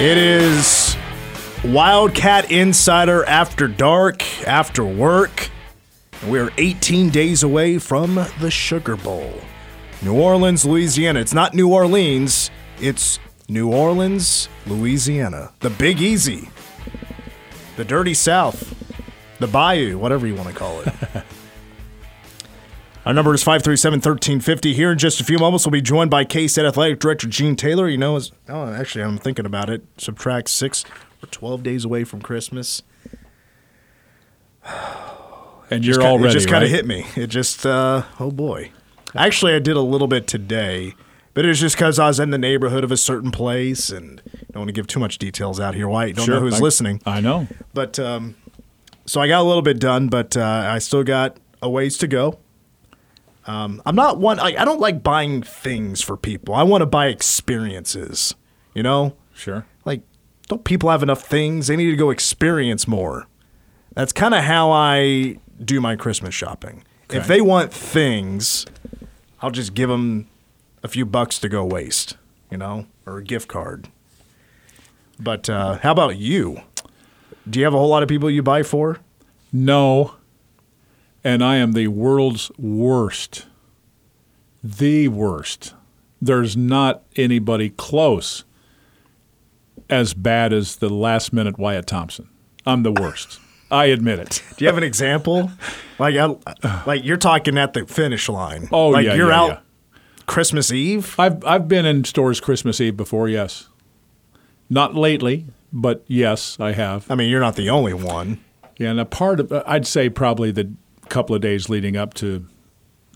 It is Wildcat Insider After Dark, After Work. We are 18 days away from the Sugar Bowl. New Orleans, Louisiana. It's not New Orleans, it's New Orleans, Louisiana. The Big Easy. The Dirty South. The Bayou, whatever you want to call it. Our number is 537 1350. Here in just a few moments, we'll be joined by K State Athletic Director Gene Taylor. You know, as, oh, actually, I'm thinking about it. Subtract six, we're 12 days away from Christmas. And you're kinda- all ready, It just kind of right? hit me. It just, uh, oh boy. Actually, I did a little bit today, but it was just because I was in the neighborhood of a certain place and don't want to give too much details out here. Why? Don't know who's I- listening. I know. But um, so I got a little bit done, but uh, I still got a ways to go. Um, I'm not one. I, I don't like buying things for people. I want to buy experiences. You know, Sure. like don't people have enough things? They need to go experience more. That's kind of how I do my Christmas shopping. If they want things, I'll just give them a few bucks to go waste. You know, or a gift card. But uh, how about you? Do you have a whole lot of people you buy for? No. And I am the world's worst. The worst. There's not anybody close as bad as the last minute Wyatt Thompson. I'm the worst. I admit it. Do you have an example? like, I, like you're talking at the finish line. Oh, like yeah, you're yeah, out yeah. Christmas Eve. I've I've been in stores Christmas Eve before, yes. Not lately, but yes, I have. I mean, you're not the only one. Yeah, and a part of uh, I'd say probably the couple of days leading up to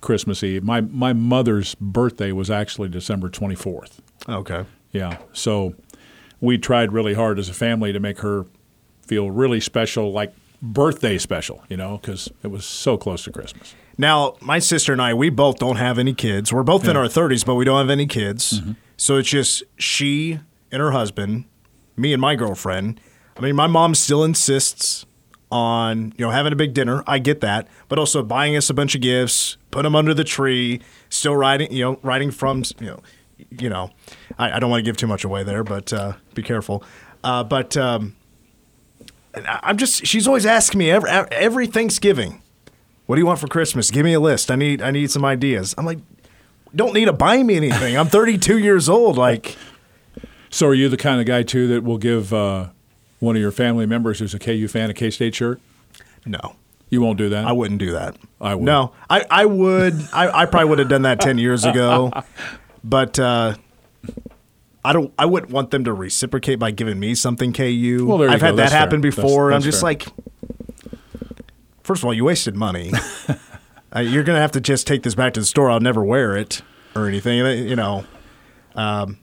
Christmas Eve. My my mother's birthday was actually December 24th. Okay. Yeah. So we tried really hard as a family to make her feel really special, like birthday special, you know, because it was so close to Christmas. Now, my sister and I, we both don't have any kids. We're both in our 30s, but we don't have any kids. Mm-hmm. So it's just she and her husband, me and my girlfriend. I mean, my mom still insists on, you know, having a big dinner. I get that, but also buying us a bunch of gifts, put them under the tree, still riding, you know, riding from, you know, you know, I, I don't want to give too much away there, but uh, be careful. Uh, but um, I'm just, she's always asking me every, every Thanksgiving, what do you want for Christmas? Give me a list. I need I need some ideas. I'm like, don't need to buy me anything. I'm 32 years old. Like, So are you the kind of guy too that will give uh, one of your family members who's a KU fan a K State shirt? no, You won't do that. I wouldn't do that. I would. No, I I would. I, I probably would have done that 10 years ago, but uh, I don't. I wouldn't want them to reciprocate by giving me something. KU. Well, there you I've go. had that happen fair. That's- before. I'm just fair. like, first of all, you wasted money. uh, you're gonna have to just take this back to the store. I'll never wear it or anything. You know. Um,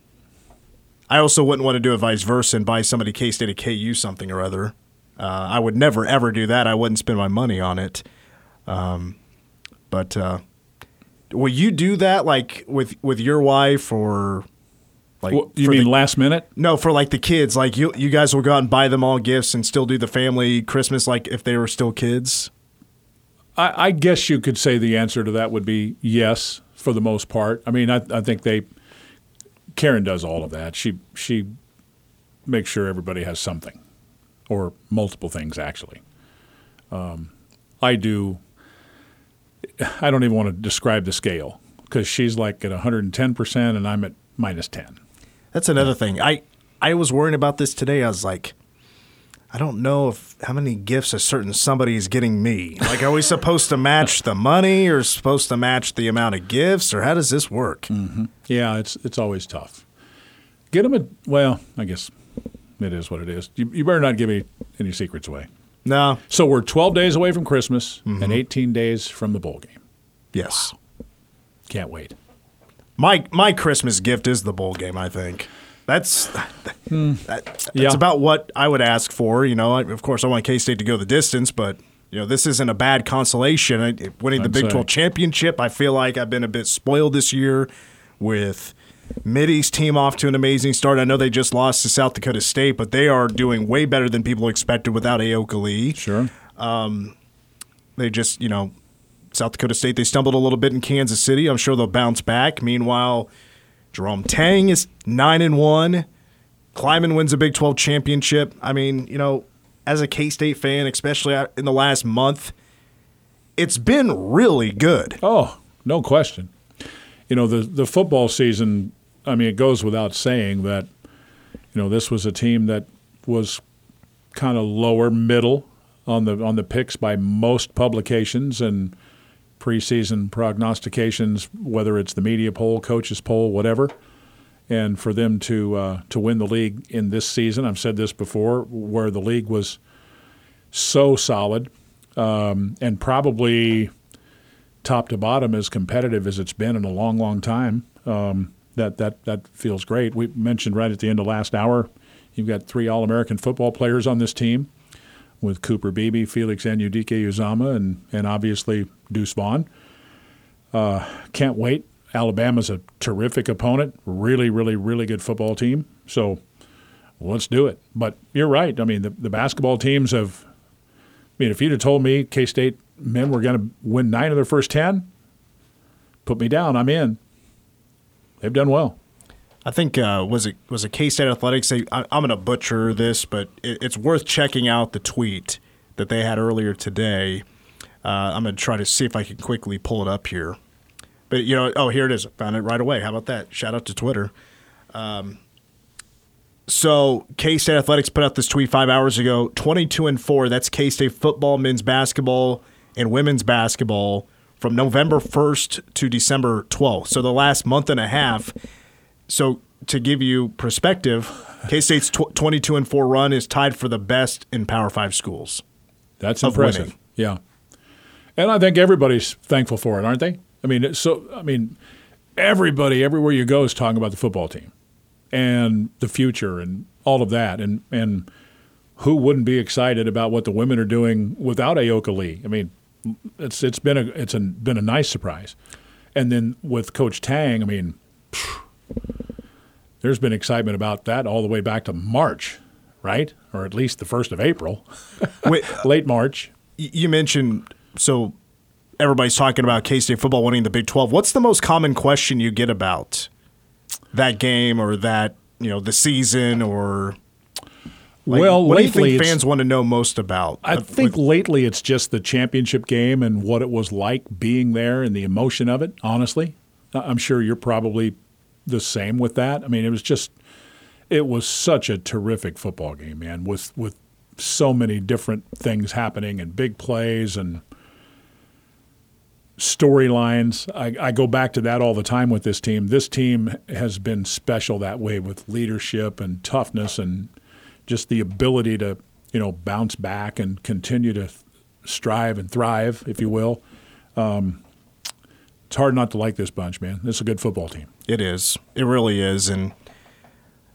I also wouldn't want to do it vice versa and buy somebody K State a KU something or other. Uh, I would never ever do that. I wouldn't spend my money on it. Um, but uh, will you do that like with with your wife or like Well, you for mean the- last minute? no for like the kids? Like you you guys will go out and buy them all gifts and still do the family Christmas like if they were still kids. I, I guess you could say the answer to that would be yes, for the most part. I mean, I, I think they. Karen does all of that. She she makes sure everybody has something, or multiple things actually. Um, I do. I don't even want to describe the scale because she's like at 110 percent and I'm at minus 10. That's another thing. I I was worrying about this today. I was like, I don't know if how many gifts a certain somebody is getting me. Like, are we supposed to match the money, or supposed to match the amount of gifts, or how does this work? Mm-hmm. Yeah, it's it's always tough. Get them a well, I guess it is what it is. You, you better not give me any secrets away. No. So we're 12 days away from Christmas and mm-hmm. 18 days from the bowl game. Yes. Can't wait. My my Christmas gift is the bowl game. I think that's hmm. that, that's Yeah. about what I would ask for. You know, of course, I want K State to go the distance, but you know, this isn't a bad consolation. I, winning the I'd Big say. 12 championship, I feel like I've been a bit spoiled this year with Mittie's team off to an amazing start. I know they just lost to South Dakota State, but they are doing way better than people expected without Ayoka Lee. Sure. Um, they just, you know, South Dakota State, they stumbled a little bit in Kansas City. I'm sure they'll bounce back. Meanwhile, Jerome Tang is 9 and 1. Klieman wins a Big 12 championship. I mean, you know, as a K State fan, especially in the last month, it's been really good. Oh, no question. You know, the, the football season, I mean, it goes without saying that, you know, this was a team that was kind of lower middle on the on the picks by most publications and preseason prognostications, whether it's the media poll, coaches poll, whatever. And for them to uh, to win the league in this season, I've said this before, where the league was so solid um, and probably top to bottom as competitive as it's been in a long, long time. Um, that that that feels great. We mentioned right at the end of last hour, you've got three All American football players on this team with Cooper Beebe, Felix Anudike-Uzomah, and, and obviously Deuce Vaughn. Uh, can't wait. Alabama's a terrific opponent, really, really, really good football team. So let's do it. But you're right. I mean, the, the basketball teams have. I mean, if you'd have told me K State men were going to win nine of their first 10, put me down. I'm in. They've done well. I think uh, was it was it K State Athletics. They, I, am going to butcher this, but it, it's worth checking out the tweet that they had earlier today. Uh, I'm going to try to see if I can quickly pull it up here. But you know, oh, here it is. Found it right away. How about that? Shout out to Twitter. Um, so K State Athletics put out this tweet five hours ago. Twenty-two and four. That's K State football, men's basketball, and women's basketball from November first to December twelfth. So the last month and a half so to give you perspective, K State's tw- 22 and 4 run is tied for the best in Power 5 schools. That's impressive. Winning. Yeah. And I think everybody's thankful for it, aren't they? I mean, so I mean, everybody everywhere you go is talking about the football team and the future and all of that and and who wouldn't be excited about what the women are doing without Ayoka Lee? I mean, it's it's been a it's a, been a nice surprise. And then with Coach Tang, I mean, phew, there's been excitement about that all the way back to March, right? Or at least the first of April, Wait, late March. You mentioned so everybody's talking about K State football winning the Big 12. What's the most common question you get about that game or that, you know, the season or. Like, well, what lately, do you think fans want to know most about? I think lately it's just the championship game and what it was like being there and the emotion of it. Honestly, I'm sure you're probably the same with that. I mean, it was just it was such a terrific football game, man, with with so many different things happening and big plays and storylines. I, I, go back to that all the time with this team. This team has been special that way with leadership and toughness and just the ability to, you know, bounce back and continue to strive and thrive, if you will. Um, it's hard not to like this bunch, man. This is a good football team. It is. It really is, and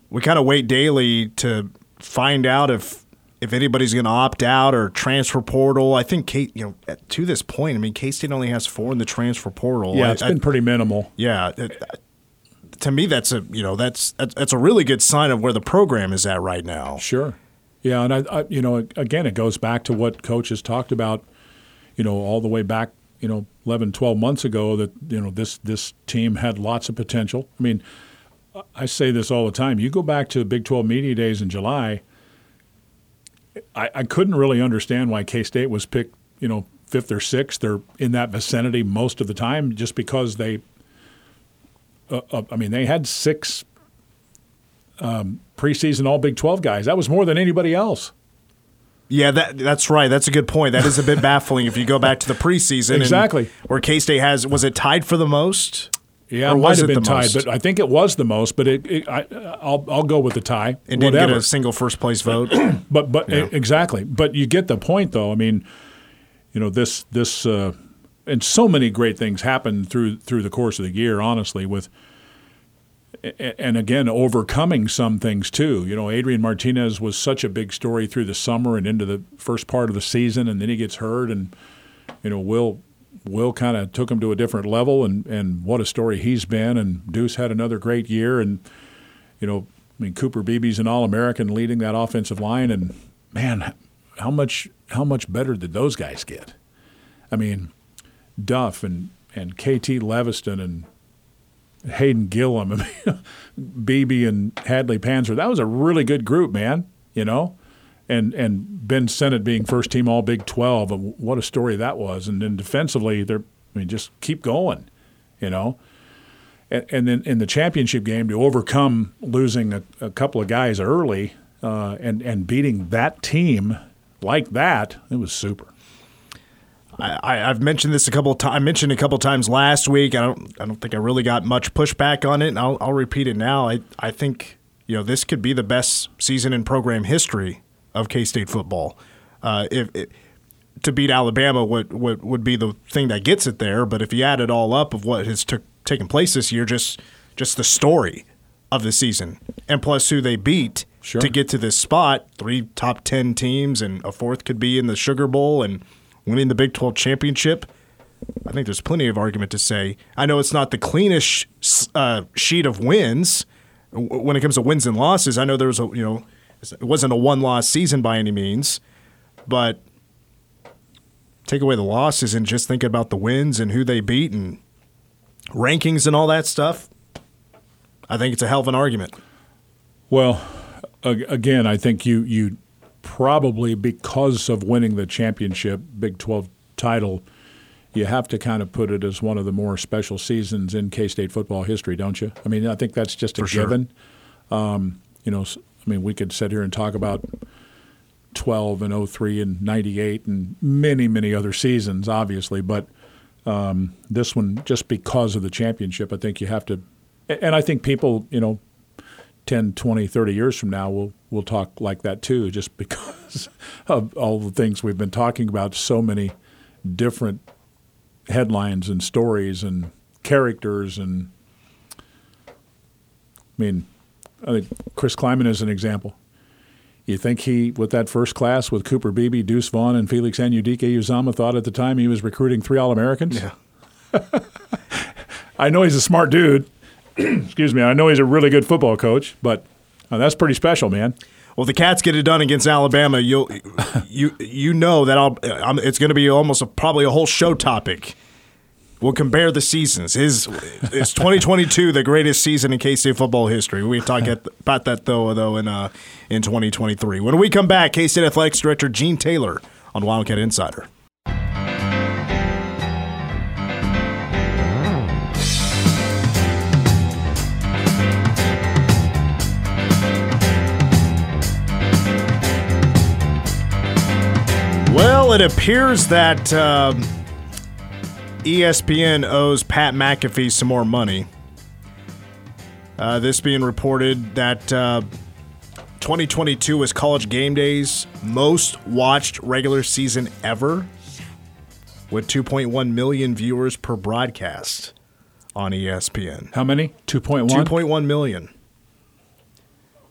we kind of wait daily to find out if if anybody's going to opt out or transfer portal. I think Kate, you know, to this point, I mean, K State only has four in the transfer portal. Yeah, it's I, been pretty minimal. Yeah, it, to me, that's a you know that's that's a really good sign of where the program is at right now. Sure. Yeah, and I, I you know, again, it goes back to what coaches talked about, you know, all the way back you know 11 12 months ago that you know this this team had lots of potential. I mean i say this all the time. You go back to big 12 media days in july i, I couldn't really understand why k-state was picked you know fifth or sixth or in that vicinity most of the time just because they uh, uh, i mean they had six um, preseason all big 12 guys. That was more than anybody else yeah, that that's right. That's a good point. That is a bit baffling if you go back to the preseason. exactly. where K State has was it tied for the most? Yeah, or it might have been tied, most? but I think it was the most. But it, it I, will I'll go with the tie. It didn't get a single first place vote. but but yeah. exactly. But you get the point, though. I mean, you know this this uh, and so many great things happened through through the course of the year. Honestly, with and again overcoming some things too. You know, Adrian Martinez was such a big story through the summer and into the first part of the season, and then he gets hurt, and you know, Will Will kind of took him to a different level, and and what a story he's been. And Deuce had another great year, and you know, I mean, Cooper Beebe's an All American leading that offensive line, and man, how much how much better did those guys get? I mean, Duff and and KT Leveston and Hayden Gillum, Beebe and Hadley Panzer. That was a really good group, man. You know, and and Ben Sinnott being first team All Big Twelve. What a story that was. And then defensively, they're I mean just keep going. You know, and, and then in the championship game to overcome losing a, a couple of guys early uh, and and beating that team like that, it was super. I, have mentioned this a couple of times. I mentioned a couple of times last week. I don't. I don't think I really got much pushback on it. And I'll, I'll repeat it now. I, I think you know this could be the best season in program history of K State football. Uh, if it, to beat Alabama would, would would be the thing that gets it there. But if you add it all up of what has took, taken place this year, just just the story of the season, and plus who they beat sure. to get to this spot, three top ten teams, and a fourth could be in the Sugar Bowl and winning the Big 12 championship, I think there's plenty of argument to say. I know it's not the cleanest uh, sheet of wins when it comes to wins and losses. I know there was a you know it wasn't a one loss season by any means, but take away the losses and just think about the wins and who they beat and rankings and all that stuff. I think it's a hell of an argument. Well, again, I think you you probably because of winning the championship Big 12 title, you have to kind of put it as one of the more special seasons in K State football history, don't you? I mean, I think that's just a For given. Sure. Um, you know, I mean, we could sit here and talk about 12 and 03 and 98 and many, many other seasons, obviously, but um, this one, just because of the championship, I think you have to. And I think people, you know, 10, 20, 30 years from now, we'll we'll talk like that too, just because of all the things we've been talking about. So many different headlines and stories and characters, and I mean, I think Chris Klieman is an example. You think he, with that first class with Cooper Beebe, Deuce Vaughn, and Felix Anudike-Uzomah, thought at the time he was recruiting three All Americans? Yeah. I know he's a smart dude. Excuse me. I know he's a really good football coach, but Oh, that's pretty special, man. Well, the Cats get it done against Alabama. You'll you you know that I'll, I'm, it's going to be almost a, probably a whole show topic. We'll compare the seasons. Is is 2022 the greatest season in K State football history? We talk about that though though in uh, in 2023. When we come back, K State athletics director Gene Taylor on Wildcat Insider. Well, it appears that um, ESPN owes Pat McAfee some more money. Uh, this being reported that uh, 2022 was College Game Day's most watched regular season ever, with 2.1 million viewers per broadcast on ESPN. How many? 2.1? 2.1 million.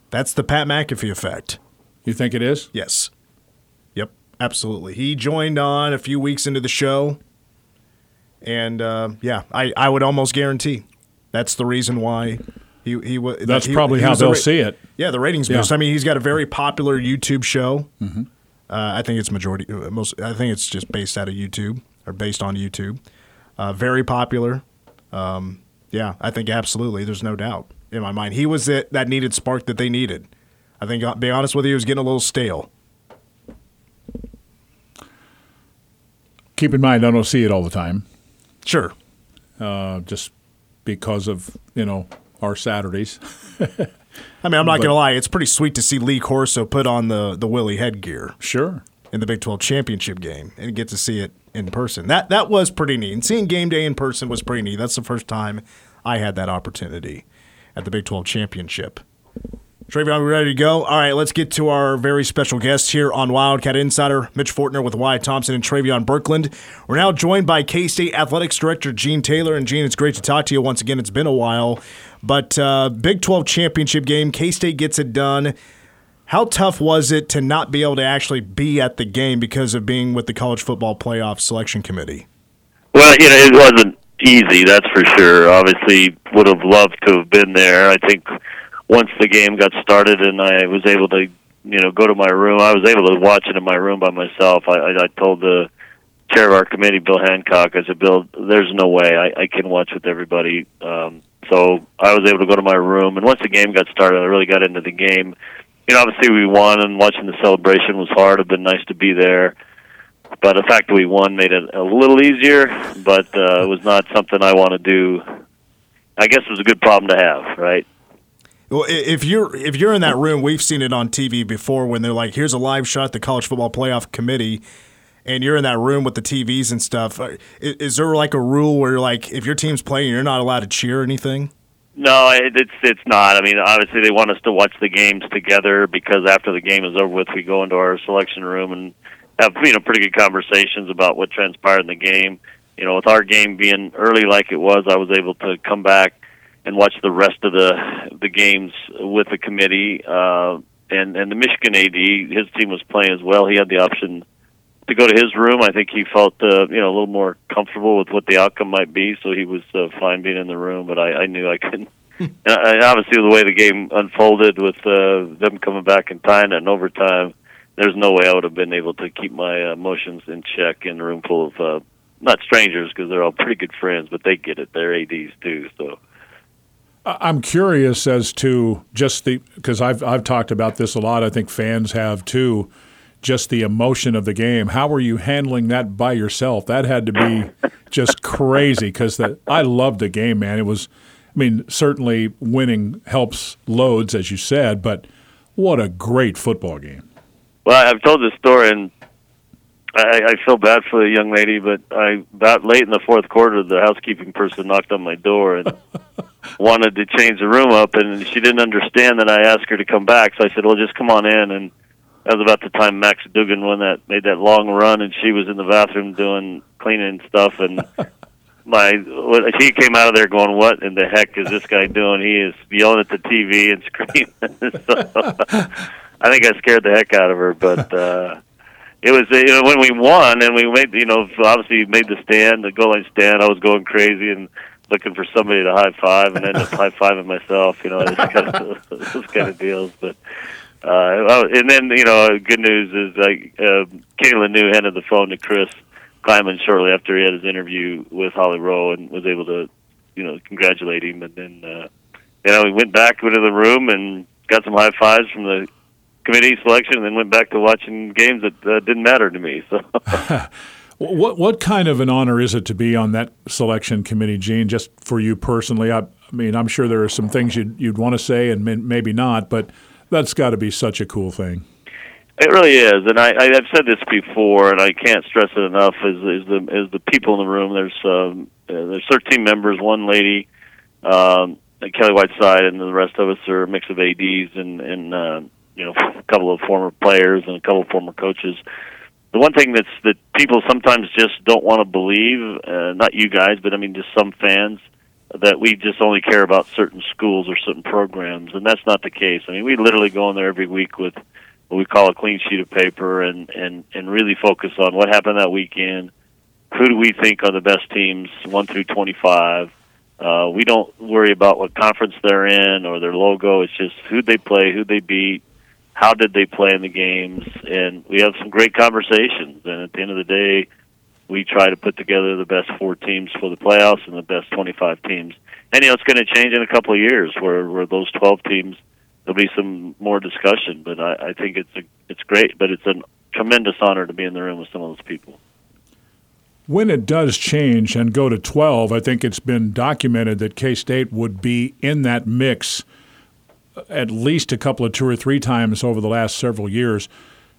That's the Pat McAfee effect. You think it is? Yes. Absolutely. He joined on a few weeks into the show. And uh, yeah, I, I would almost guarantee that's the reason why he he was. That's he, probably he how they'll ra- see it. Yeah, the ratings yeah. boost. I mean, he's got a very popular YouTube show. Mm-hmm. Uh, I think it's majority uh, most. I think it's just based out of YouTube or based on YouTube. Uh, very popular. Um, yeah, I think absolutely. There's no doubt in my mind. He was it that needed spark that they needed. I think, I'll be honest with you, he was getting a little stale. Keep in mind, I don't see it all the time. Sure. Uh, just because of you know our Saturdays. I mean, I'm not gonna lie; it's pretty sweet to see Lee Corso put on the the Willie headgear. Sure. In the Big 12 championship game, and get to see it in person. That that was pretty neat. And seeing game day in person was pretty neat. That's the first time I had that opportunity at the Big 12 championship. Travion, we ready to go? All right, let's get to our very special guest here on Wildcat Insider, Mitch Fortner with Wyatt Thompson and Travion Birkland. We're now joined by K State Athletics Director Gene Taylor. And Gene, it's great to talk to you once again. It's been a while. But uh, Big 12 championship game, K State gets it done. How tough was it to not be able to actually be at the game because of being with the College Football Playoff Selection Committee? Well, you know, it wasn't easy, that's for sure. Obviously, would have loved to have been there. I think once the game got started and I was able to, you know, go to my room, I was able to watch it in my room by myself. I, I, I told the chair of our committee, Bill Hancock. I said, Bill, there's no way I, I can watch with everybody. Um, so I was able to go to my room, and once the game got started, I really got into the game. You know, obviously we won, and watching the celebration was hard. It'd been nice to be there, but the fact that we won made it a little easier. But uh, it was not something I want to do. I guess it was a good problem to have, right? Well, if you're if you're in that room, we've seen it on TV before when they're like, "Here's a live shot the College Football Playoff Committee," and you're in that room with the TVs and stuff. Uh, is, there like a rule where you're like, if your team's playing, you're not allowed to cheer or anything? No, it's it's not. I mean, obviously they want us to watch the games together because after the game is over with, we go into our selection room and have you know pretty good conversations about what transpired in the game. You know, with our game being early like it was, I was able to come back and watch the rest of the the games with the committee. Uh, and and the Michigan AD, his team was playing as well. He had the option to go to his room. I think he felt uh, you know a little more comfortable with what the outcome might be, so he was uh, fine being in the room. But I, I knew I couldn't. and obviously, the way the game unfolded with uh, them coming back and tying it in overtime, there's no way I would have been able to keep my uh, emotions in check in a room full of uh, not strangers because they're all pretty good friends, but they get it. They're ads too, so. I'm curious as to just the because I've I've talked about this a lot. I think fans have too just the emotion of the game. How were you handling that by yourself? That had to be just crazy because I loved the game, man. It was, I mean, certainly winning helps loads, as you said, but what a great football game. Well, I've told this story, and I, I feel bad for the young lady, but I about late in the fourth quarter, the housekeeping person knocked on my door and wanted to change the room up, and she didn't understand that I asked her to come back. So I said, "Well, just come on in." And that was about the time Max Duggan won that made that long run, and she was in the bathroom doing cleaning stuff, and my she came out of there going, "What in the heck is this guy doing?" He is yelling at the TV and screaming. so, I think I scared the heck out of her, but uh, it was you know when we won and we made you know obviously made the stand, the goal line stand. I was going crazy and looking for somebody to high five, and ended up high fiving myself. You know, those kind of those kind of deals, but. Uh, and then you know, good news is like uh, Kenny Lannou handed the phone to Chris Klieman shortly after he had his interview with Holly Rowe and was able to, you know, congratulate him. And then, uh, you know, we went back into the room and got some high fives from the committee selection, and then went back to watching games that uh, didn't matter to me. So. what what kind of an honor is it to be on that selection committee, Gene? Just for you personally, I, I mean, I'm sure there are some things you'd you'd want to say and maybe not, but that's got to be such a cool thing. It really is, and I, I've said this before, and I can't stress it enough. Is, is the is the people in the room? There's um, uh, there's 13 members, one lady, um, Kelly Whiteside, and the rest of us are a mix of ads and and uh, you know a couple of former players and a couple of former coaches. The one thing that's that people sometimes just don't want to believe, uh, not you guys, but I mean just some fans, that we just only care about certain schools or certain programs, and that's not the case. I mean, we literally go in there every week with what we call a clean sheet of paper and and and really focus on what happened that weekend. Who do we think are the best teams, one through twenty-five? Uh, we don't worry about what conference they're in or their logo. It's just who they play, who they beat, how did they play in the games, and we have some great conversations. And at the end of the day, we try to put together the best four teams for the playoffs and the best twenty-five teams. And you know, it's going to change in a couple of years, where where those twelve teams there'll be some more discussion. But I, I think it's a, it's great. But it's a tremendous honor to be in the room with some of those people. When it does change and go to 12, I think it's been documented that K State would be in that mix at least a couple of two or three times over the last several years.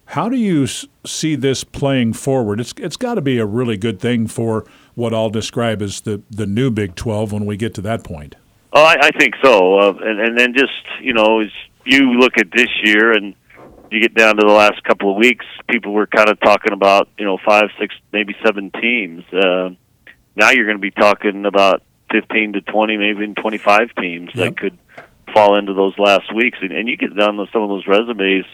How do you see this playing forward? It's it's got to be a really good thing for what I'll describe as the, the new Big 12 when we get to that point. Oh, I, I think so. Uh, and and then just you know, as you look at this year and you get down to the last couple of weeks, people were kind of talking about you know five, six, maybe seven teams. Uh, now you're going to be talking about fifteen to twenty, maybe even twenty-five teams yep. that could fall into those last weeks, and, and you get down to some of those resumes.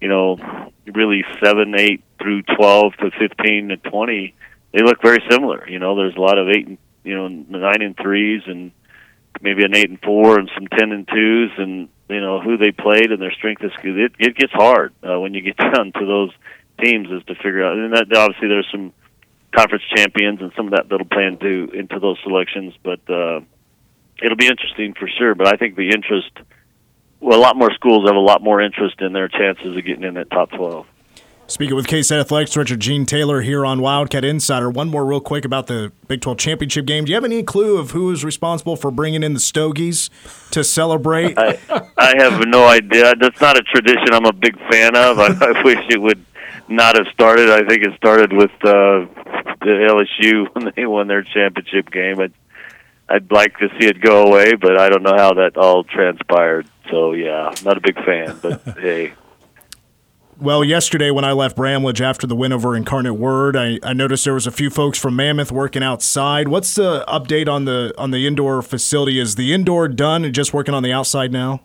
You know, really seven, eight through twelve to fifteen to twenty. They look very similar. You know, there's a lot of eight and you know nine and threes and maybe an eight and four and some ten and twos, and you know who they played and their strength is. It, it gets hard uh, when you get down to those teams is to figure out. And that obviously there's some conference champions and some of that that'll play into into those selections. But uh, it'll be interesting for sure. But I think the interest, well, a lot more schools have a lot more interest in their chances of getting in that top twelve. Speaking with K-State Athletics, Richard Gene Taylor here on Wildcat Insider. One more real quick about the Big 12 championship game. Do you have any clue of who is responsible for bringing in the Stogies to celebrate? I, I have no idea. That's not a tradition I'm a big fan of. I, I wish it would not have started. I think it started with uh, the LSU when they won their championship game. I'd like to see it go away, but I don't know how that all transpired. So yeah, not a big fan. But hey. Well, yesterday when I left Bramlage after the win over Incarnate Word, I, I noticed there was a few folks from Mammoth working outside. What's the update on the on the indoor facility? Is the indoor done and just working on the outside now?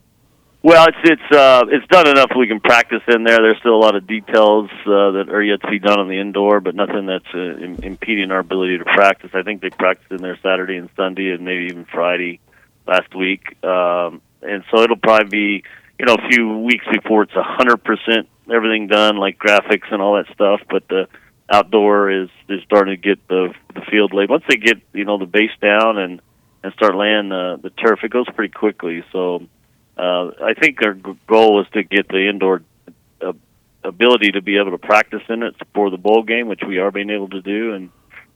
Well, it's it's uh, it's done enough we can practice in there. There's still a lot of details uh, that are yet to be done on the indoor, but nothing that's uh, Im- impeding our ability to practice. I think they practiced in there Saturday and Sunday, and maybe even Friday last week. Um, and so it'll probably be you know a few weeks before it's a hundred percent everything done, like graphics and all that stuff. But the outdoor is is starting to get the the field laid. Once they get you know the base down and and start laying the the turf, it goes pretty quickly. So uh, I think our goal is to get the indoor uh, ability to be able to practice in it for the bowl game, which we are being able to do, and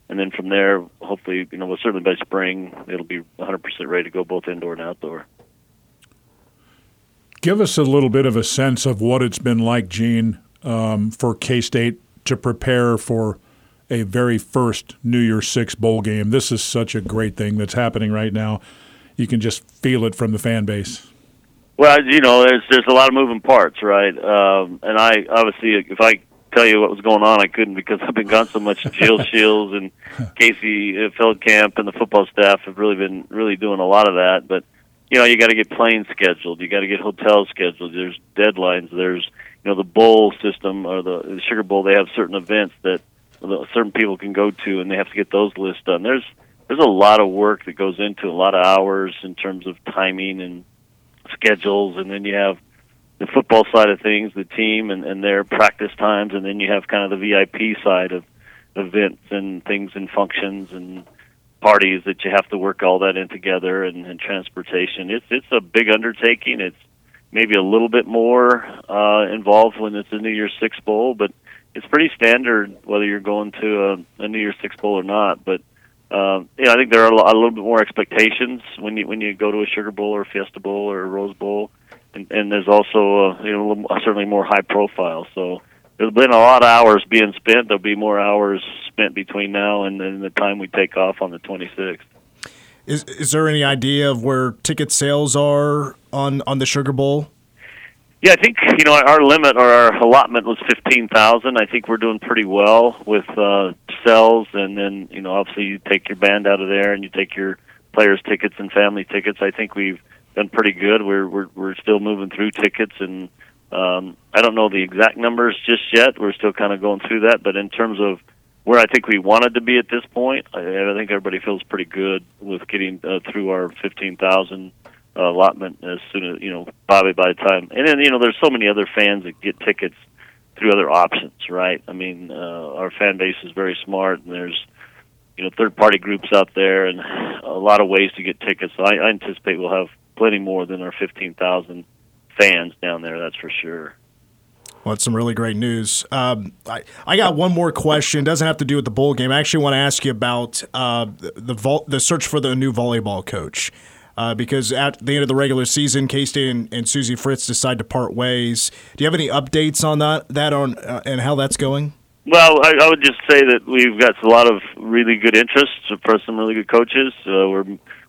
and then from there, hopefully, you know, well, certainly by spring, it'll be 100% ready to go both indoor and outdoor. Give us a little bit of a sense of what it's been like, Gene, um, for K State to prepare for a very first New Year's Six bowl game. This is such a great thing that's happening right now. You can just feel it from the fan base. Well, you know, there's there's a lot of moving parts, right? Um, and I obviously, if I tell you what was going on, I couldn't because I've been gone so much. Jill Shields and Casey uh, Feldkamp and the football staff have really been really doing a lot of that. But you know, you got to get planes scheduled, you got to get hotels scheduled. There's deadlines. There's you know the bowl system or the, the Sugar Bowl. They have certain events that certain people can go to, and they have to get those lists done. There's there's a lot of work that goes into a lot of hours in terms of timing and schedules, and then you have the football side of things, the team and, and their practice times, and then you have kind of the VIP side of events and things and functions and parties that you have to work all that in together and, and transportation. It's it's a big undertaking. It's maybe a little bit more uh, involved when it's a New Year's Six bowl, but it's pretty standard whether you're going to a, a New Year's Six bowl or not. But um, yeah, I think there are a, little bit more expectations when you when you go to a Sugar Bowl or a Fiesta Bowl or a Rose Bowl, and, and there's also uh, you know little, certainly more high profile. So there's been a lot of hours being spent. There'll be more hours spent between now and, and the time we take off on the 26th. Is is there any idea of where ticket sales are on on the Sugar Bowl? Yeah, I think you know our limit or our allotment was fifteen thousand. I think we're doing pretty well with uh, sales, and then you know obviously you take your band out of there and you take your players' tickets and family tickets. I think we've done pretty good. We're we're we're still moving through tickets, and um, I don't know the exact numbers just yet. We're still kind of going through that, but in terms of where I think we wanted to be at this point, I, I think everybody feels pretty good with getting uh, through our fifteen thousand allotment as soon as you know probably by the time and then you know there's so many other fans that get tickets through other options right i mean uh, our fan base is very smart and there's you know third party groups out there and a lot of ways to get tickets so i, I anticipate we'll have plenty more than our 15,000 fans down there that's for sure well, that's some really great news. Um, I, I got one more question. It Doesn't have to do with the bowl game. I actually want to ask you about uh, the the, vol- the search for the new volleyball coach uh, because at the end of the regular season, K State and, and, Suzie Fritz decide to part ways. Do you have any updates on that? That on uh, and how that's going? Well, I, I, would just say that we've got a lot of really good interest for some really good coaches. Uh, we're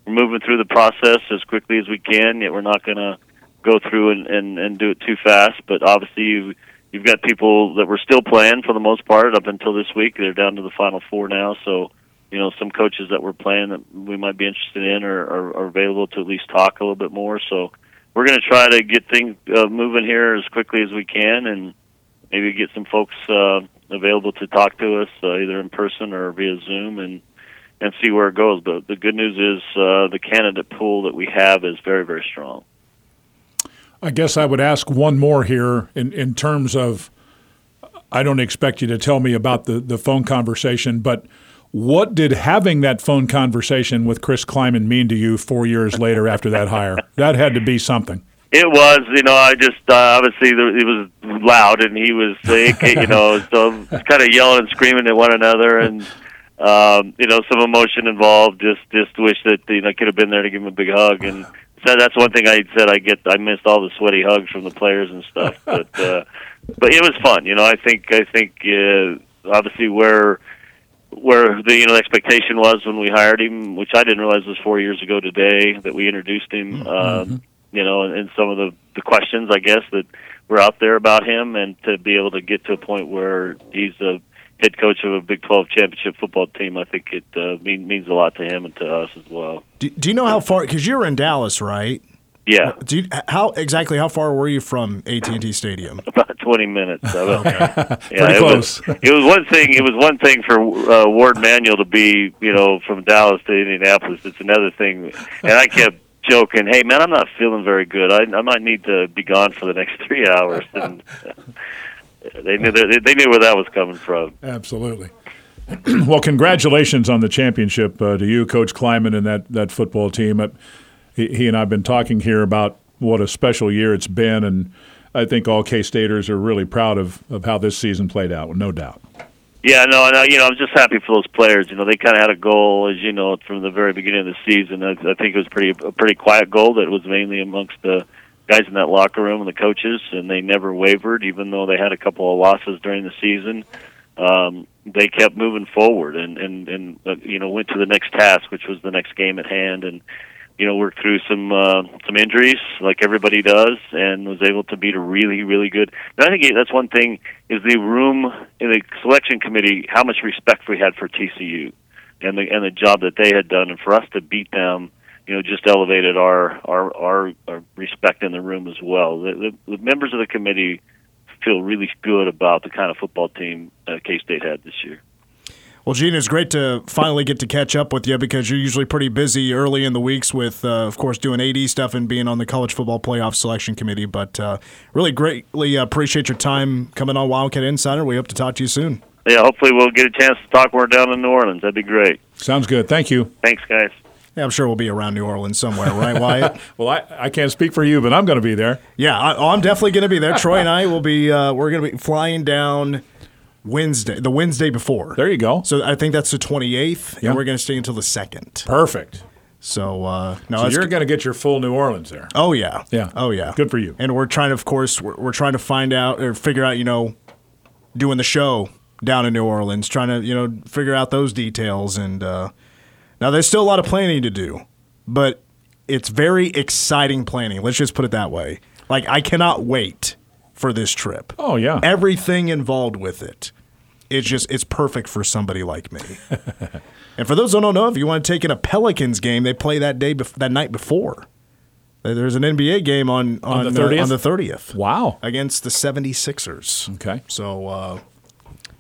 we're moving through the process as quickly as we can. Yet we're not going to go through and, and and do it too fast. But obviously, you've, you've got people that were still playing for the most part up until this week. They're down to the final four now, so you know some coaches that we're playing that we might be interested in or are, are available to at least talk a little bit more. So we're going to try to get things uh, moving here as quickly as we can, and maybe get some folks uh, available to talk to us uh, either in person or via Zoom, and and see where it goes. But the good news is uh, the candidate pool that we have is very very strong. I guess I would ask one more here in in terms of I don't expect you to tell me about the, the phone conversation, but what did having that phone conversation with Chris Klieman mean to you four years later after that hire? That had to be something. It was, you know, I just uh, obviously it was loud, and he was, uh, you know, so kind of yelling and screaming at one another, and um, you know, some emotion involved. Just, just wish that you know I could have been there to give him a big hug, and so that's one thing I said. I get, I missed all the sweaty hugs from the players and stuff, but, uh, but it was fun. You know, I think, I think, uh, obviously where where the you know expectation was when we hired him, which I didn't realize was four years ago today that we introduced him. Mm-hmm. Um, you know, and, and some of the the questions I guess that were out there about him, and to be able to get to a point where he's a head coach of a Big 12 championship football team, I think it uh, mean, means a lot to him and to us as well. Do, do you know how far? Because you're in Dallas, right? Yeah, Do you, how exactly how far were you from AT and T Stadium? about 20 minutes. Of it. Yeah, Pretty it close. Was, it was one thing. It was one thing for uh, Warde Manuel to be, you know, from Dallas to Indianapolis. It's another thing, and I kept joking, "Hey, man, I'm not feeling very good. I, I might need to be gone for the next three hours." And they knew they, they knew where that was coming from. Absolutely. well, congratulations on the championship uh, to you, Coach Klieman, and that, that football team. Uh, he, and I have been talking here about what a special year it's been, and I think all K Staters are really proud of, of how this season played out, no doubt. Yeah, no, uh, you know, I'm just happy for those players. You know, they kind of had a goal, as you know, from the very beginning of the season. I, I think it was pretty a pretty quiet goal that was mainly amongst the guys in that locker room and the coaches, and they never wavered, even though they had a couple of losses during the season. Um, they kept moving forward and and and uh, you know went to the next task, which was the next game at hand, and you know worked through some uh, some injuries like everybody does, and was able to beat a really really good. And I think that's one thing is the room in the selection committee how much respect we had for TCU and the and the job that they had done, and for us to beat them you know, just elevated our our our, our respect in the room as well. The, the, the members of the committee feel really good about the kind of football team uh, K State had this year. Well, Gene, it's great to finally get to catch up with you because you're usually pretty busy early in the weeks with, uh, of course, doing AD stuff and being on the college football playoff selection committee. But uh, really greatly appreciate your time coming on Wildcat Insider. We hope to talk to you soon. Yeah, hopefully we'll get a chance to talk more down in New Orleans. That'd be great. Sounds good. Thank you. Thanks, guys. Yeah, I'm sure we'll be around New Orleans somewhere, right, Wyatt? well, I, I can't speak for you, but I'm going to be there. Yeah, I, am definitely going to be there. Troy and I will be. Uh, we're going to be flying down Wednesday, the Wednesday before. There you go. So I think that's the 28th, Yeah. and we're going to stay until the second. Perfect. So uh, no, So you're going to get your full New Orleans there. Oh yeah, Yeah. Oh yeah. Good for you. And we're trying to, of course, we're, we're trying to find out or figure out, you know, doing the show down in New Orleans, trying to, you know, figure out those details. And uh, now there's still a lot of planning to do, but it's very exciting planning. Let's just put it that way. Like I cannot wait for this trip. Oh, yeah. Everything involved with it. It's just it's perfect for somebody like me. and for those who don't know, if you want to take in a Pelicans game, they play that day bef- that night before. There's an NBA game on on, On the uh, 30th? on the 30th Wow. against the 76ers. Okay. So uh,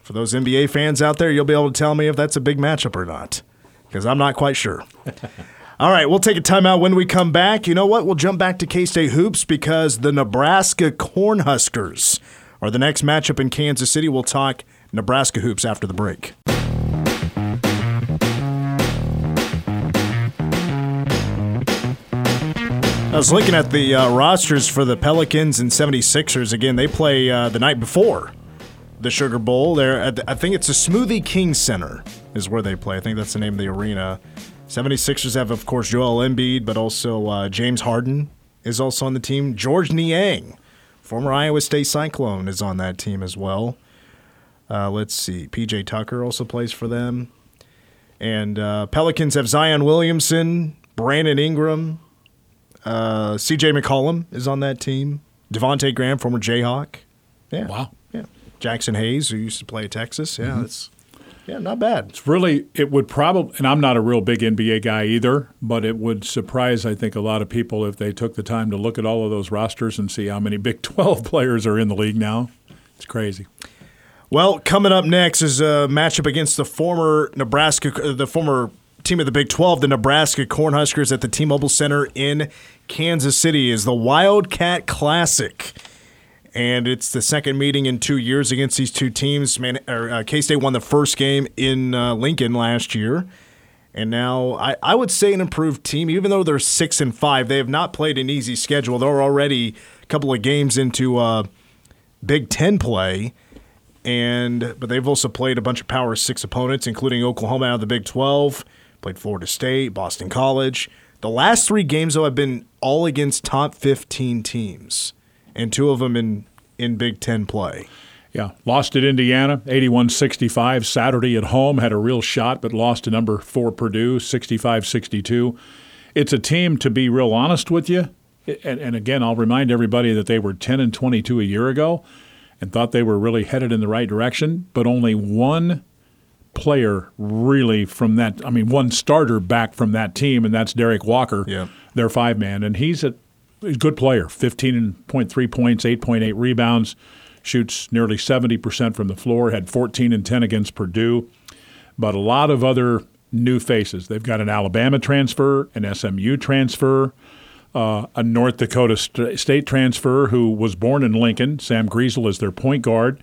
for those NBA fans out there, you'll be able to tell me if that's a big matchup or not, because I'm not quite sure. All right, we'll take a timeout when we come back. You know what? We'll jump back to K State hoops because the Nebraska Cornhuskers are the next matchup in Kansas City. We'll talk Nebraska hoops after the break. I was looking at the uh, rosters for the Pelicans and 76ers. Again, they play uh, the night before the Sugar Bowl. There, the- I think it's the Smoothie King Center is where they play. I think that's the name of the arena. 76ers have, of course, Joel Embiid, but also uh, James Harden is also on the team. Georges Niang, former Iowa State Cyclone, is on that team as well. Uh, let's see. PJ Tucker also plays for them. And uh, Pelicans have Zion Williamson, Brandon Ingram, uh, CJ McCollum is on that team. Devonte Graham, former Jayhawk. Yeah. Wow. Yeah. Jaxson Hayes, who used to play at Texas. Yeah, that's yeah, not bad. It's really, it would probably, and I'm not a real big NBA guy either, but it would surprise, I think, a lot of people if they took the time to look at all of those rosters and see how many Big 12 players are in the league now. It's crazy. Well, coming up next is a matchup against the former Nebraska, the former team of the Big 12, the Nebraska Cornhuskers at the T-Mobile Center in Kansas City is the Wildcat Classic. And it's the second meeting in two years against these two teams. Man, uh, K State won the first game in uh, Lincoln last year, and now I, I would say an improved team. Even though they're six and five, they have not played an easy schedule. They're already a couple of games into uh, Big Ten play, and but they've also played a bunch of Power Six opponents, including Oklahoma out of the Big Twelve. Played Florida State, Boston College. The last three games though have been all against top fifteen teams and two of them in in Big Ten play. Yeah, lost at Indiana, 81-65. Saturday at home had a real shot, but lost to number four Purdue, 65-62. It's a team, to be real honest with you, and, and again, I'll remind everybody that they were 10 and 22 a year ago, and thought they were really headed in the right direction. But only one player really from that. I mean, one starter back from that team, and that's Derrick Walker, yeah. their five man, and he's a He's a good player 15.3 points, 8.8 rebounds, shoots nearly 70% from the floor, had 14 and 10 against Purdue. But a lot of other new faces. They've got an Alabama transfer, an SMU transfer, uh, a North Dakota st- State transfer who was born in Lincoln. Sam Griesel is their point guard,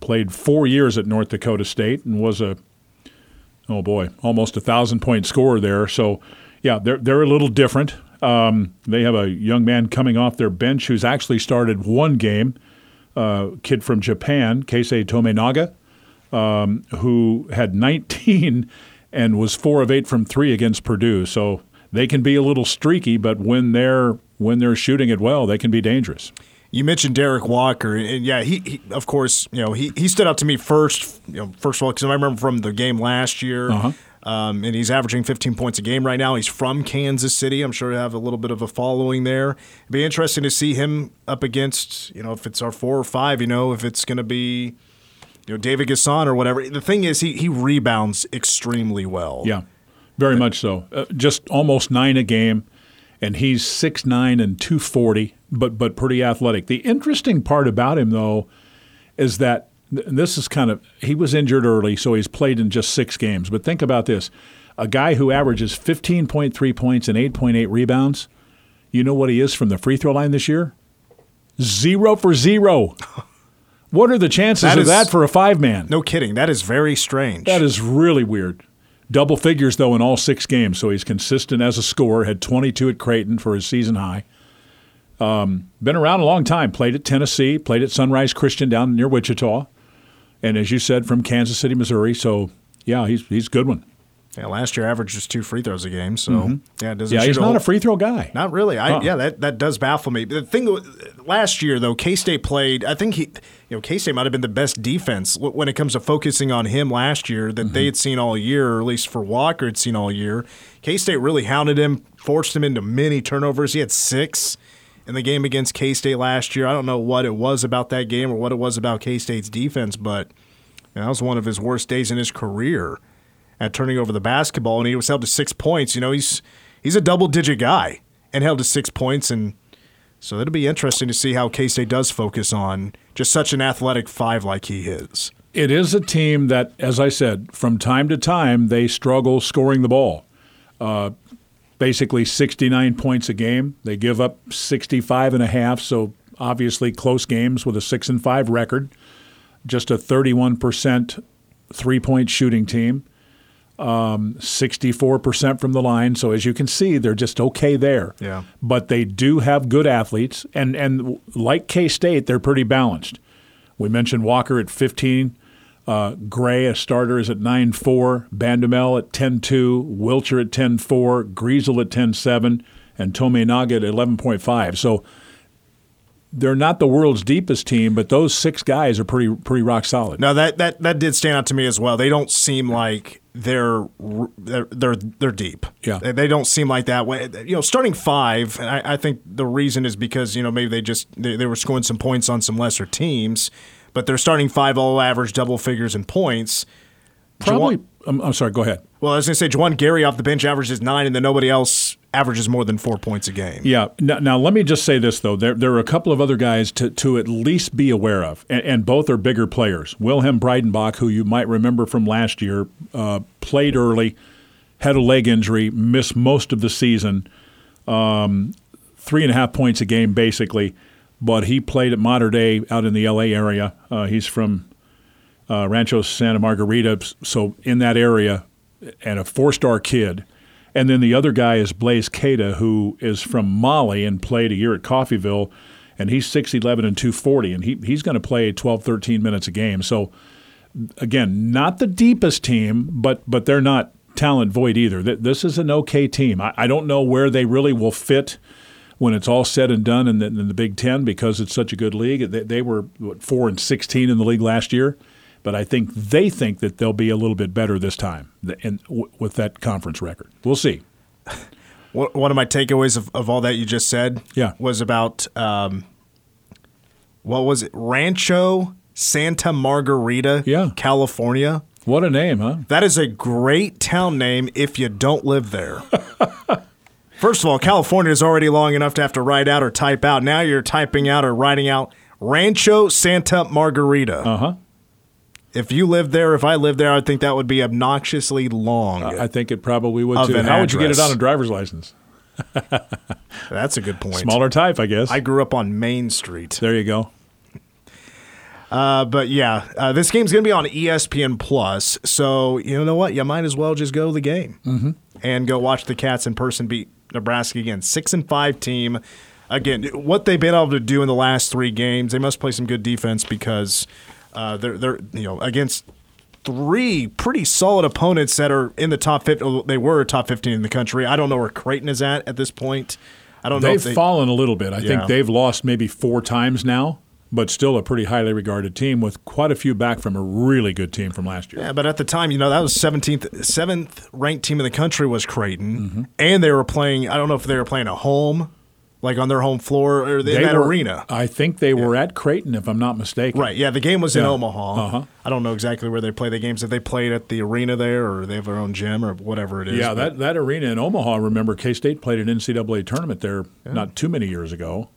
played four years at North Dakota State and was a, oh boy, almost a thousand point scorer there. So, yeah, they're, they're a little different. Um, they have a young man coming off their bench who's actually started one game, uh, kid from Japan, Keisei Tominaga, um, who had 19 and was four of eight from three against Purdue. So they can be a little streaky, but when they're when they're shooting it well, they can be dangerous. You mentioned Derrick Walker, and yeah, he, he of course, you know, he, he stood out to me first. You know, first of all, because I remember from the game last year. Uh-huh. Um, and he's averaging 15 points a game right now. He's from Kansas City. I'm sure he'll have a little bit of a following there. It'd be interesting to see him up against, you know, if it's our four or five, you know, if it's going to be, you know, David N'Guessan or whatever. The thing is, he, he rebounds extremely well. Yeah, very much so. Uh, just almost nine a game, and he's 6'9 and 240, but, but pretty athletic. The interesting part about him, though, is that this is kind of he was injured early, so he's played in just six games. But think about this: a guy who averages 15.3 points and 8.8 rebounds. You know what he is from the free throw line this year? Zero for zero. What are the chances That of that for a five man? No kidding. That is very strange. That is really weird. Double figures, though, in all six games, so he's consistent as a scorer. Had 22 at Creighton for his season high. Um, been around a long time. Played at Tennessee, played at Sunrise Christian down near Wichita. And as you said, from Kansas City, Missouri. So, yeah, he's, he's a good one. yeah, last year averaged just two free throws a game. So yeah, it doesn't. Mm-hmm. Yeah, he's not a free throw guy. Not really. I, Huh. Yeah, that, that does baffle me. The thing last year though, K State played. I think he, you know, K State might have been the best defense when it comes to focusing on him last year that Mm-hmm. they had seen all year, or at least for Walker had seen all year. K State really hounded him, forced him into many turnovers. He had six in the game against K State last year. I don't know what it was about that game or what it was about K State's defense, but you know, that was one of his worst days in his career at turning over the basketball, and he was held to six points. You know, he's he's a double digit guy and held to six points, and so it'll be interesting to see how K State does focus on just such an athletic five like he is. It is a team that, as I said, from time to time they struggle scoring the ball. Uh, basically 69 points a game. They give up 65 and a half, so obviously close games with a 6 and 5 record. Just a 31% three-point shooting team. Um, 64% from the line. So as you can see, they're just okay there. Yeah. But they do have good athletes and and like K-State, they're pretty balanced. We mentioned Walker at 15. Uh, Gary, a starter, is at 9-4. Bandoumel at 10-2. Wilcher at 10-4. Griesel at 10-7. And Tominaga at 11.5. So they're not the world's deepest team, but those six guys are pretty pretty rock solid. Now that that that did stand out to me as well. They don't seem like they're they're they're, they're deep. Yeah. they, don't seem like that. When you know, starting five, and I, I think the reason is because you know maybe they just they, they were scoring some points on some lesser teams, but they're starting five all average double figures in points. Probably. Juwan- I'm, I'm sorry. Go ahead. well, I was going to say Juwan Gary off the bench averages nine, and then nobody else averages more than four points a game. Yeah. Now, now let me just say this though. There, there are a couple of other guys to, to at least be aware of, and, and both are bigger players. Wilhelm Breidenbach, who you might remember from last year, uh, played early, had a leg injury, missed most of the season, um, three and a half points a game basically. But he played at Mater Dei out in the L.A. area. Uh, he's from uh, Rancho Santa Margarita, so in that area, and a four-star kid. And then the other guy is Blaise Keita, who is from Mali and played a year at Coffeyville, and he's 6'11 and 240, and he, he's going to play 12, 13 minutes a game. So, again, not the deepest team, but but they're not talent void either. This is an okay team. I, I don't know where they really will fit when it's all said and done in the, in the Big Ten because it's such a good league. They, they were what, four and 16 in the league last year but I think they think that they'll be a little bit better this time in, with that conference record. We'll see. One of my takeaways of, of all that you just said yeah. was about um, what was it? Rancho Santa Margarita, yeah. California. What a name, huh? That is a great town name if you don't live there. First of all, California is already long enough to have to write out or type out. Now you're typing out or writing out Rancho Santa Margarita. Uh huh if you lived there, if I lived there, I would think that would be obnoxiously long. I think it probably would too. How address. would you get it on a driver's license? That's a good point. Smaller type, I guess. I grew up on Main Street. There you go. Uh, but yeah, uh, this game's going to be on ESPN Plus. So you know what? You might as well just go to the game mm-hmm. and go watch the Cats in person beat Nebraska again. Six and five team. Again, what they've been able to do in the last three games, they must play some good defense because uh, they're they're you know against three pretty solid opponents that are in the top 50. They were top 15 in the country. I don't know where Creighton is at at this point. I don't they've know. They've fallen a little bit. I yeah. think they've lost maybe four times now, but still a pretty highly regarded team with quite a few back from a really good team from last year. Yeah, but at the time, you know, that was 17th, seventh ranked team in the country was Creighton, mm-hmm. and they were playing. I don't know if they were playing a home like on their home floor or they, in that were, arena. I think they yeah. were at Creighton, if I'm not mistaken. Right. Yeah, the game was yeah. in Omaha. Uh-huh. I don't know exactly where they play the games. If they played at the arena there, or they have their own gym, or whatever it is. Yeah, that that arena in Omaha. Remember, K State played an NCAA tournament there yeah. not too many years ago.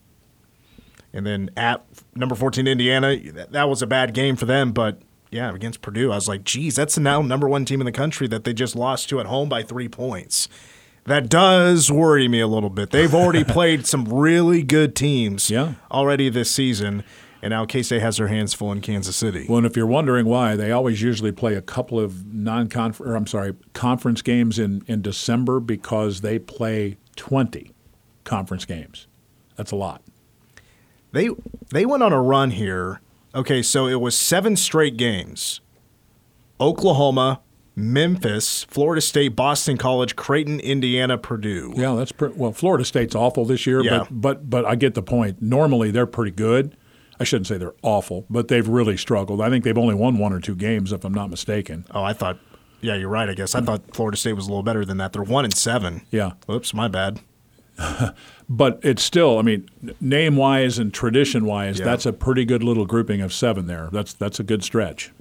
And then at number 14 Indiana, that, that was a bad game for them, but yeah, against Purdue, I was like, geez, that's the now number one team in the country that they just lost to at home by three points that does worry me a little bit. They've already played some really good teams yeah. already this season, and now K State has their hands full in Kansas City. Well, and if you're wondering why, they always usually play a couple of non-conference, I'm sorry, conference games in, in December because they play 20 conference games. That's a lot. They they went on a run here. Okay, so it was seven straight games. Oklahoma, Memphis, Florida State, Boston College, Creighton, Indiana, Purdue. Yeah, that's pretty, well. Florida State's awful this year, yeah. but but but I get the point. Normally they're pretty good. I shouldn't say they're awful, but they've really struggled. I think they've only won one or two games, if I'm not mistaken. Oh, I thought. Yeah, you're right. I guess I thought Florida State was a little better than that. They're one and seven. Yeah. Oops, my bad. but it's still, I mean, name wise and tradition wise, yeah. that's a pretty good little grouping of seven there. That's that's a good stretch.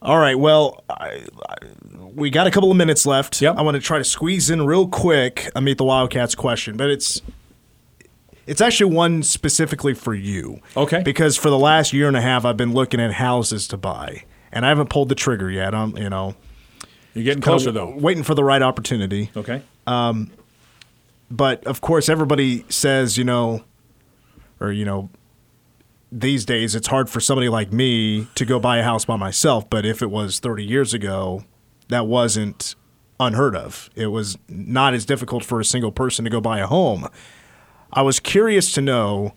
All right. Well, I, I, we got a couple of minutes left. Yep. I want to try to squeeze in real quick a meet the Wildcats question, but it's it's actually one specifically for you. Okay. Because for the last year and a half, I've been looking at houses to buy, and I haven't pulled the trigger yet. I'm, you know, you're getting closer though. Waiting for the right opportunity. Okay. Um, but of course, everybody says, you know, or you know, these days it's hard for somebody like me to go buy a house by myself. But if it was 30 years ago, that wasn't unheard of. It was not as difficult for a single person to go buy a home. I was curious to know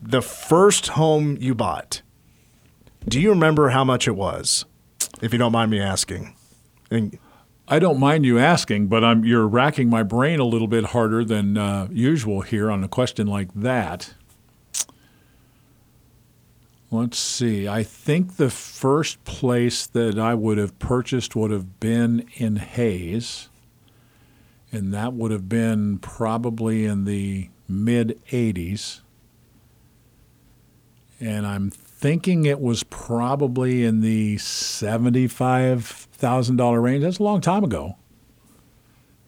the first home you bought. Do you remember how much it was? If you don't mind me asking. I don't mind you asking, but I'm, you're racking my brain a little bit harder than uh, usual here on a question like that. Let's see. I think the first place that I would have purchased would have been in Hays, and that would have been probably in the mid 80s. And I'm thinking it was probably in the $75,000 range. That's a long time ago.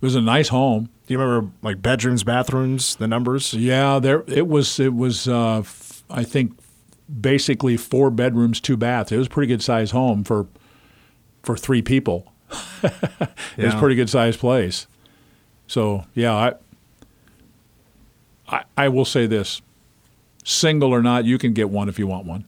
It was a nice home. Do you remember like bedrooms, bathrooms, the numbers? Yeah, there it was. It was. Uh, I think basically four bedrooms, two baths. It was a pretty good sized home for for three people. it yeah. was a pretty good sized place. So yeah, I, I I will say this. single or not, you can get one if you want one.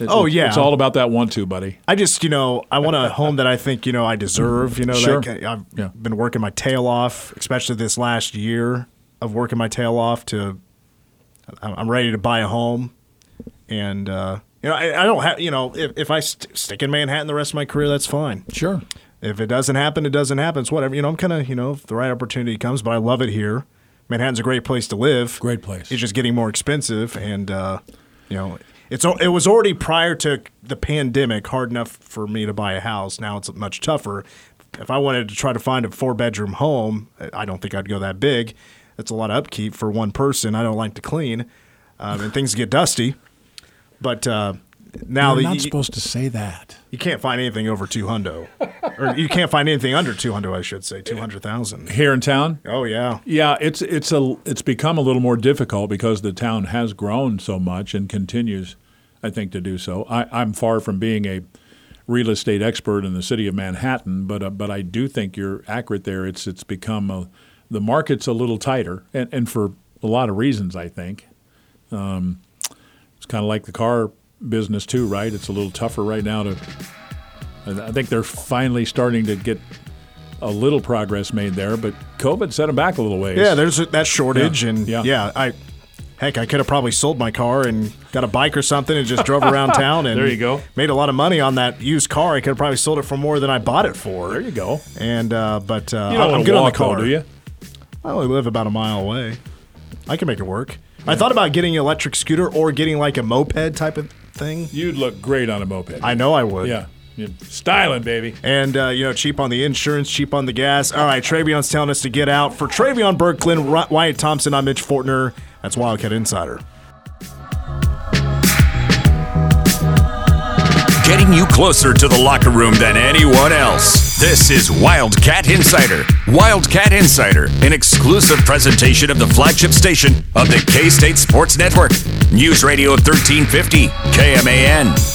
It- Oh, yeah. it's all about that one two, buddy. I just, you know, I want a home that I think, you know, I deserve. You know, Sure. that I've Yeah. been working my tail off, especially this last year of working my tail off to. I'm I'm ready to buy a home, and uh, you know, I, I don't have, you know, if, if I st- stick in Manhattan the rest of my career, that's fine. Sure. If it doesn't happen, it doesn't happen. It's whatever. You know, I'm kind of, you know, if the right opportunity comes, but I love it here. Manhattan's a great place to live. Great place. It's just getting more expensive, and uh, you know, it's it was already prior to the pandemic hard enough for me to buy a house. Now it's much tougher. If I wanted to try to find a four bedroom home, I don't think I'd go that big. That's a lot of upkeep for one person. I don't like to clean, um, and things get dusty. But uh, now You're not you, supposed to say that. you can't find anything over two hundo, or you can't find anything under two hundo. I should say two hundred thousand. Here in town, Oh yeah, Yeah, it's it's a it's become a little more difficult because the town has grown so much and continues, I think, to do so. I, I'm far from being a real estate expert in the city of Manhattan, but uh, but I do think you're accurate there. It's it's become a, the market's a little tighter, and, and for a lot of reasons, I think. Um, it's kind of like the car business too, right? It's a little tougher right now to. and I think they're finally starting to get a little progress made there, but COVID set them back a little ways. yeah. There's that shortage, Yeah, and yeah. yeah. I heck, I could have probably sold my car and got a bike or something and just drove around town and There you go. Made a lot of money on that used car. I could have probably sold it for more than I bought it for. There you go. And uh, but uh, You don't I'm good on the walk, though, car. do you? I only live about a mile away. I can make it work. I thought about getting an electric scooter or getting like a moped type of thing. You'd look great on a moped. I know I would. yeah, You're styling, baby. And, uh, you know, cheap on the insurance, cheap on the gas. All right, Travion's telling us to get out. For Travion Berklin, Ry- Wyatt Thompson, I'm Mitch Fortner. That's Wildcat Insider. Getting you closer to the locker room than anyone else. This is Wildcat Insider. Wildcat Insider, an exclusive presentation of the flagship station of the K State Sports Network. News Radio 1350, KMAN.